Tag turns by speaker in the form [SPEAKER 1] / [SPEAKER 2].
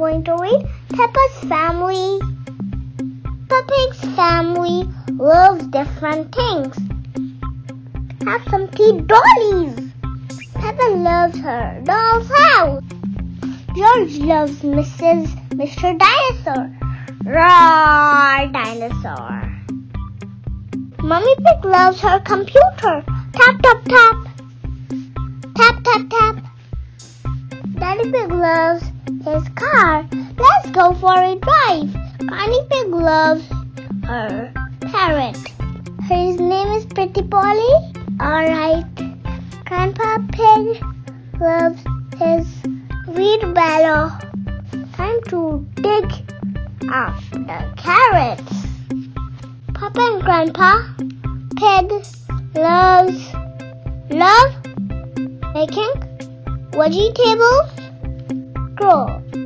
[SPEAKER 1] going to read Peppa's Family. Peppa's family loves different things. Have some tea dollies. Peppa loves her doll's house. George loves Mrs. Mr. Dinosaur. Roar, dinosaur. Mummy Pig loves her computer. Tap, tap, tap. Tap, tap, tap. Daddy Pig loves his car. Let's go for a drive. Granny Pig loves her parrot. His name is Pretty Polly. Alright. Grandpa Pig loves his wheelbarrow. Time to dig up the carrots. Peppa and Grandpa Pig loves love making vegetables そ。